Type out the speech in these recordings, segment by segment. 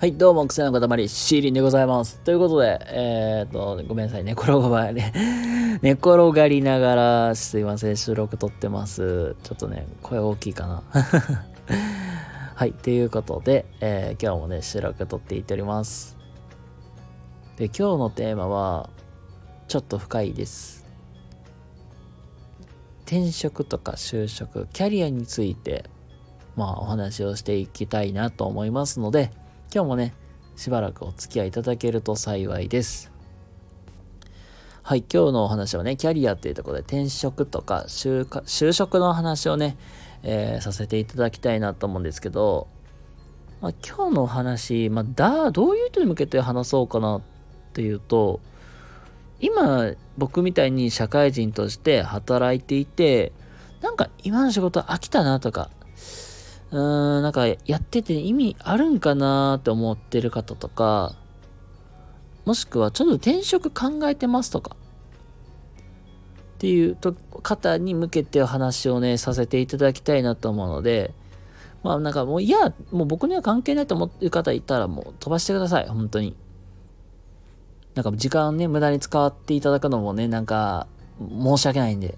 はい、どうも、癖の塊、シーリンでございます。ということで、えー、っと、ごめんなさい、寝転がり、寝転がりながら、すいません、収録撮ってます。ちょっとね、声大きいかな。はい、ということで、えー、今日もね、収録撮っていっております。で、今日のテーマは、ちょっと深いです。転職とか就職、キャリアについて、まあ、お話をしていきたいなと思いますので、今日もね、しばらくお付き合いいただけると幸いです。はい、今日のお話はね、キャリアっていうところで転職とか就職の話をね、えー、させていただきたいなと思うんですけど、まあ、今日のお話、まあ、だ、どういう人に向けて話そうかなっていうと、今、僕みたいに社会人として働いていて、なんか今の仕事飽きたなとか、うーん、なんかやってて意味あるんかなーって思ってる方とか、もしくはちょっと転職考えてますとか、っていうと方に向けてお話をね、させていただきたいなと思うので、まあなんかもういや、もう僕には関係ないと思ってる方いたらもう飛ばしてください、本当に。なんか時間ね、無駄に使っていただくのもね、なんか申し訳ないんで。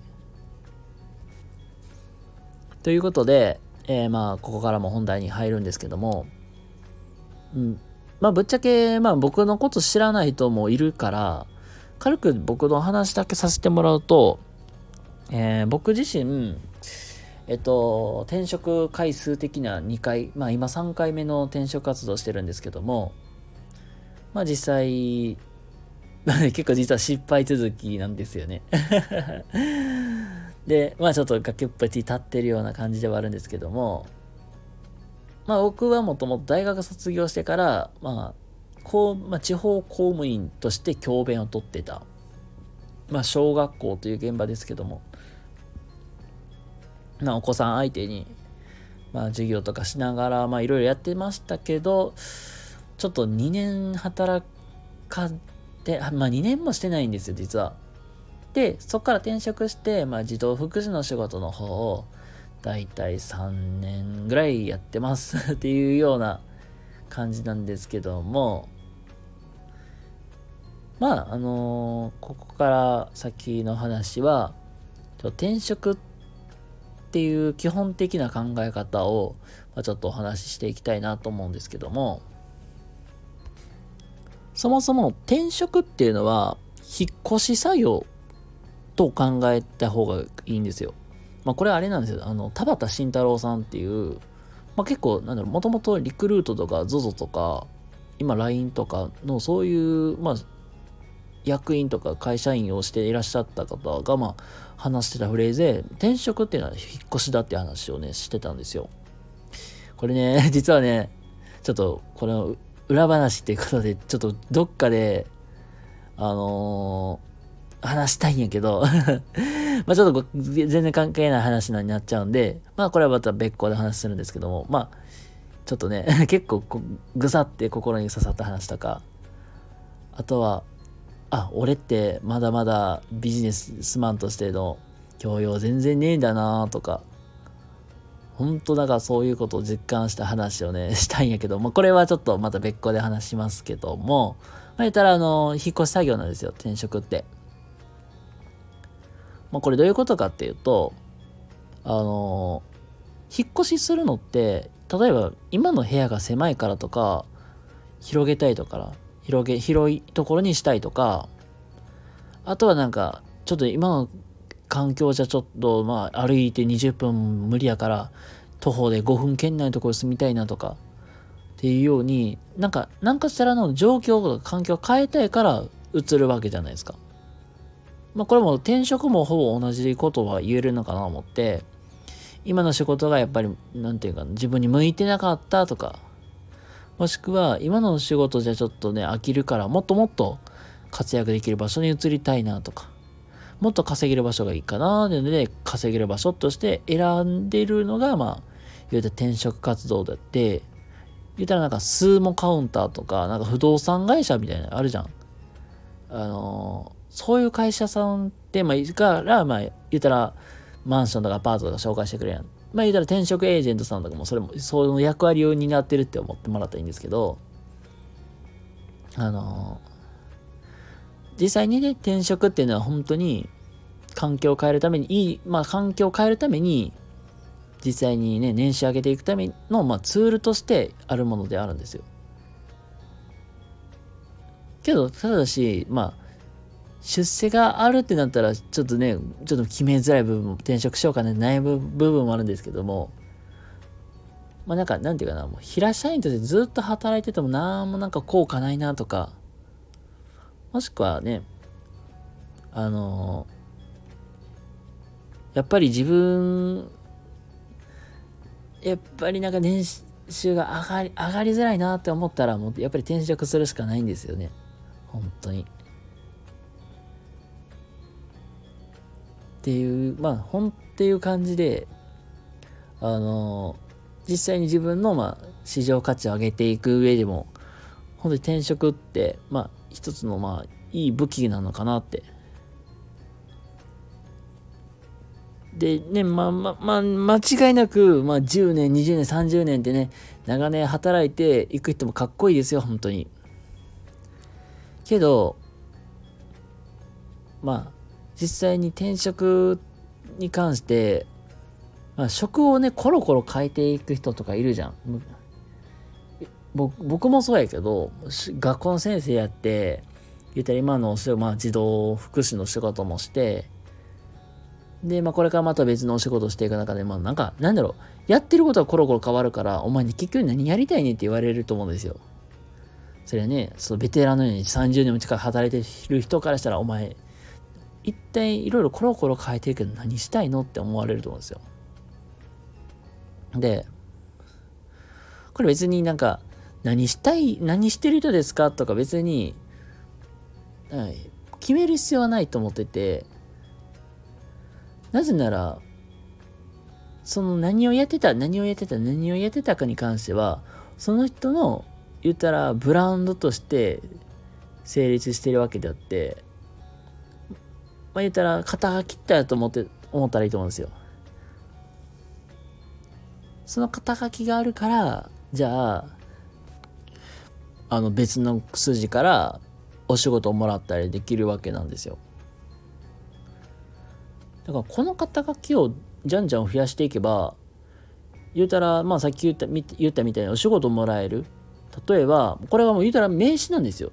ということで、えー、まあ、ここからも本題に入るんですけども、うん。まあ、ぶっちゃけ、まあ、僕のこと知らない人もいるから、軽く僕の話だけさせてもらうと、えー、僕自身、えっと、転職回数的な2回、まあ今3回目の転職活動してるんですけども、まあ実際、結構実は失敗続きなんですよねで、まあちょっと崖っぷち立ってるような感じではあるんですけども、まあ僕はもともと大学卒業してから、まあ、こう、まあ、地方公務員として教鞭をとってた。まあ小学校という現場ですけども、まあお子さん相手に、まあ授業とかしながら、まあいろいろやってましたけど、ちょっと2年働かって、まあ2年もしてないんですよ、実は。で、そこから転職して、まあ、児童福祉の仕事の方を、だいたい3年ぐらいやってます。っていうような感じなんですけども、まあ、あのー、ここから先の話は、転職っていう基本的な考え方を、まあ、ちょっとお話ししていきたいなと思うんですけども、そもそも転職っていうのは、引っ越し作業と考えた方がいいんですよ。まあ、これあれなんですよ。あの、田畑慎太郎さんっていう、まあ、結構、なんだろう、もともとリクルートとか ZOZO とか、今 LINE とかのそういう、まあ、役員とか会社員をしていらっしゃった方が、まあ、話してたフレーズで、転職っていうのは引っ越しだって話をね、してたんですよ。これね、実はね、ちょっと、これの裏話っていうことで、ちょっとどっかで、あのー話したいんやけど まあちょっと全然関係ない話になっちゃうんで、まあこれはまた別個で話するんですけども、まあ、ちょっとね、結構ぐさって心に刺さった話とか、あとは、あ、俺ってまだまだビジネスマンとしての教養全然ねえんだなとか、本当だからそういうことを実感した話をね、したいんやけど、まあこれはちょっとまた別個で話しますけども、まあ言ったらあの、引っ越し作業なんですよ、転職って。まあ、これどういうことかっていうと、あの引っ越しするのって、例えば今の部屋が狭いからとか、広げたいとか、広げ、広いところにしたいとか、あとはなんか、ちょっと今の環境じゃちょっと、まあ、歩いて20分無理やから、徒歩で5分圏内のところに住みたいなとか、っていうように、なんか、なんかしたらの状況とか環境を変えたいから移るわけじゃないですか。まあ、これも転職もほぼ同じことは言えるのかなと思って、今の仕事がやっぱり、なんていうか、自分に向いてなかったとか、もしくは、今の仕事じゃちょっとね、飽きるから、もっともっと活躍できる場所に移りたいなとか、もっと稼げる場所がいいかなっていうので、稼げる場所として選んでるのが、まあ、言うて転職活動だって、言ったらなんか、スーモカウンターとか、なんか不動産会社みたいなのあるじゃん。あのーそういう会社さんって、まあ、いいから、まあ、言ったら、マンションとかアパートとか紹介してくれやん。まあ、言ったら転職エージェントさんとかも、それも、その役割を担ってるって思ってもらったらいいんですけど、あの実際にね、転職っていうのは本当に環境を変えるために、いい、まあ環境を変えるために、実際にね、年収上げていくための、まあ、ツールとしてあるものであるんですよ。けど、ただし、まあ、出世があるってなったら、ちょっとね、ちょっと決めづらい部分も、転職しようかね、悩む部分もあるんですけども、まあなんか、なんていうかな、もう平社員としてずっと働いててもなんもなんか効果ないなとか、もしくはね、あのやっぱり自分、やっぱりなんか年収が上がり、上がりづらいなって思ったら、もうやっぱり転職するしかないんですよね。本当に。っていう、まあ、本っていう感じで、あの実際に自分の、まあ、市場価値を上げていく上でも、本当に転職って、まあ、一つの、まあ、いい武器なのかなって。で、ね、まあ、まあ、まあ、間違いなく、まあ、10年、20年、30年ってね、長年働いていく人もかっこいいですよ、本当に。けど、まあ、実際に転職に関して、まあ、職をね、コロコロ変えていく人とかいるじゃん。僕もそうやけど、学校の先生やって、言ったら今のお仕事、まあ、児童福祉の仕事もして、で、まあ、これからまた別のお仕事していく中で、まあ、なんか、なんだろう、やってることはコロコロ変わるから、お前に結局何やりたいねって言われると思うんですよ。それはね、そのベテランのように30年も近く働いてる人からしたら、お前、一体いろいろコロコロ変えてるけど何したいのって思われると思うんですよ。で、これ別になんか、何したい、何してる人ですかとか別に、はい、決める必要はないと思ってて、なぜなら、その何をやってた、何をやってた、何をやってたかに関しては、その人の言ったらブランドとして成立してるわけであって、まあ言ったら肩が切ったやと思って、思ったらいいと思うんですよ。その肩書きがあるから、じゃあ、あの別の筋からお仕事をもらったりできるわけなんですよ。だからこの肩書きをじゃんじゃん増やしていけば、言うたら、まあさっき言った言ったみたいにお仕事もらえる。例えば、これはもう言うたら名刺なんですよ。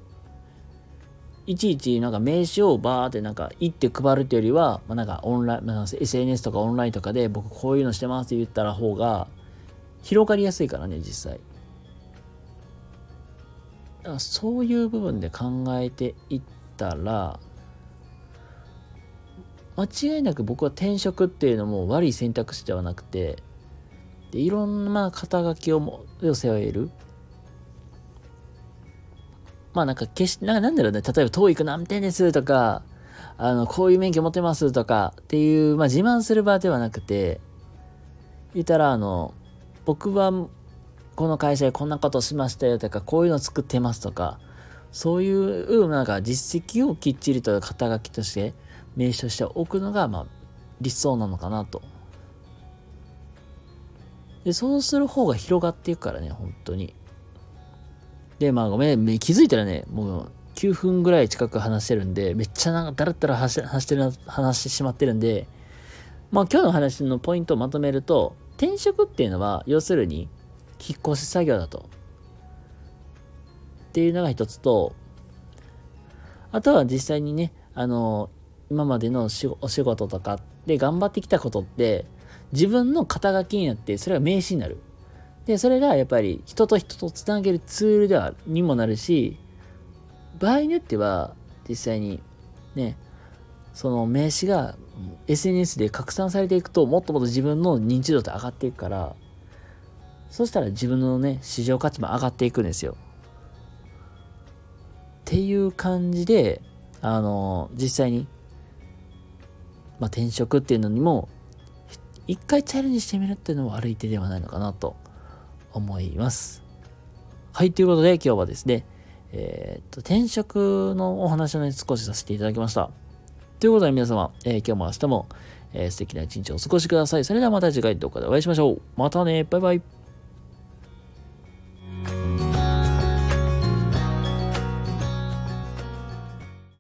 いちいちなんか名刺をバーってなんか行って配るっていうよりは、まあ、なんかオンライン、まあ、SNS とかオンラインとかで僕こういうのしてますって言ったら方が広がりやすいからね、実際。だそういう部分で考えていったら、間違いなく僕は転職っていうのも悪い選択肢ではなくて、でいろんな肩書きを寄せ負える。まあなんか決して、なんなんだろうね、例えば TOEIC 何点ですとか、あの、こういう免許持ってますとかっていう、まあ自慢する場ではなくて、言ったらあの、僕はこの会社でこんなことしましたよとか、こういうの作ってますとか、そういうなんか実績をきっちりと肩書きとして名刺として置くのが、まあ、理想なのかなと。で、そうする方が広がっていくからね、本当に。で、まあごめん、気づいたらね、もう9分ぐらい近く話してるんで、めっちゃなんかだらだら話してる、話してしまってるんで、まあ今日の話のポイントをまとめると、転職っていうのは、要するに、引っ越し作業だと。っていうのが一つと、あとは実際にね、あの、今までのお仕事とかで頑張ってきたことって、自分の肩書きになって、それが名刺になる。で、それがやっぱり人と人とつなげるツールでは、にもなるし、場合によっては、実際に、ね、その名刺が SNS で拡散されていくと、もっともっと自分の認知度って上がっていくから、そしたら自分のね、市場価値も上がっていくんですよ。っていう感じで、あの、実際にまあ、転職っていうのにも、一回チャレンジしてみるっていうのも悪い手ではないのかなと思います。はい、ということで今日はですね、えー、っと、転職のお話をね、少しさせていただきました。ということで皆様、えー、今日も明日も、えー、素敵な一日をお過ごしください。それではまた次回の動画でお会いしましょう。またね、バイバイ。